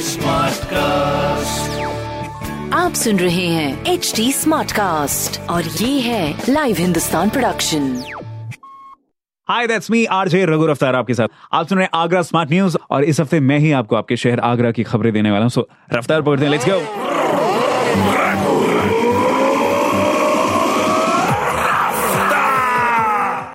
Smart cast आप सुन रहे हैं एच डी स्मार्ट कास्ट और ये है live Hindustan production hi that's me RJ Raghu Raftaar आपके साथ। आप सुन रहे हैं आगरा स्मार्ट न्यूज़ और इस हफ़्ते मैं ही आपको आपके शहर आगरा की खबरें देने वाला हूँ। सो रफ्तार पकड़ते हैं लेट्स गो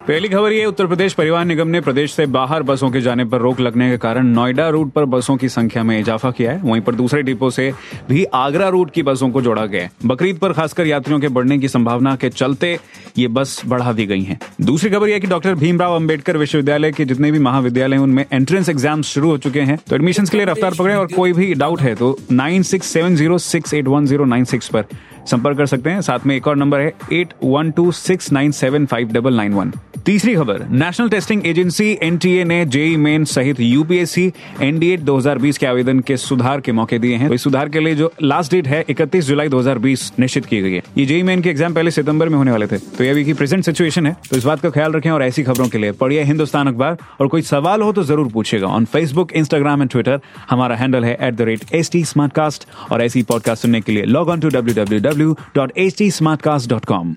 पहली खबर ये, उत्तर प्रदेश परिवहन निगम ने प्रदेश से बाहर बसों के जाने पर रोक लगने के कारण नोएडा रूट पर बसों की संख्या में इजाफा किया है। वहीं पर दूसरे डिपो से भी आगरा रूट की बसों को जोड़ा गया है। बकरीद पर खासकर यात्रियों के बढ़ने की संभावना के चलते ये बस बढ़ा दी गई है। दूसरी खबर यह कि डॉक्टर भीमराव अंबेडकर विश्वविद्यालय के जितने भी महाविद्यालय हैं, उनमें एंट्रेंस एग्ज़ाम शुरू हो चुके हैं। तो एडमिशन के लिए रफ्तार पकड़े और कोई भी डाउट है तो nine six seven zero six eight one zero nine six पर। संपर्क कर सकते हैं। साथ में एक और नंबर है, eight one two six nine seven five double nine one. तीसरी खबर नेशनल टेस्टिंग एजेंसी एनटीए ने जेई मेन सहित यूपीएससी एनडीए 2020 के आवेदन के सुधार के मौके दिए हैं। तो इस सुधार के लिए जो लास्ट डेट है 31 जुलाई 2020 निश्चित की गई है। ये जेई मेन के एग्ज़ाम पहले सितंबर में होने वाले थे। तो ये अभी की प्रेजेंट सिचुएशन है। तो इस बात का ख्याल रखें और ऐसी खबरों के लिए पढ़िए हिंदुस्तान अखबार। और कोई सवाल हो तो ज़रूर पूछेगा on Facebook Instagram and Twitter हमारा हैंडल है एट और ऐसी पॉडकास्ट सुनने के लिए log on to W W W dot H T smart cast dot com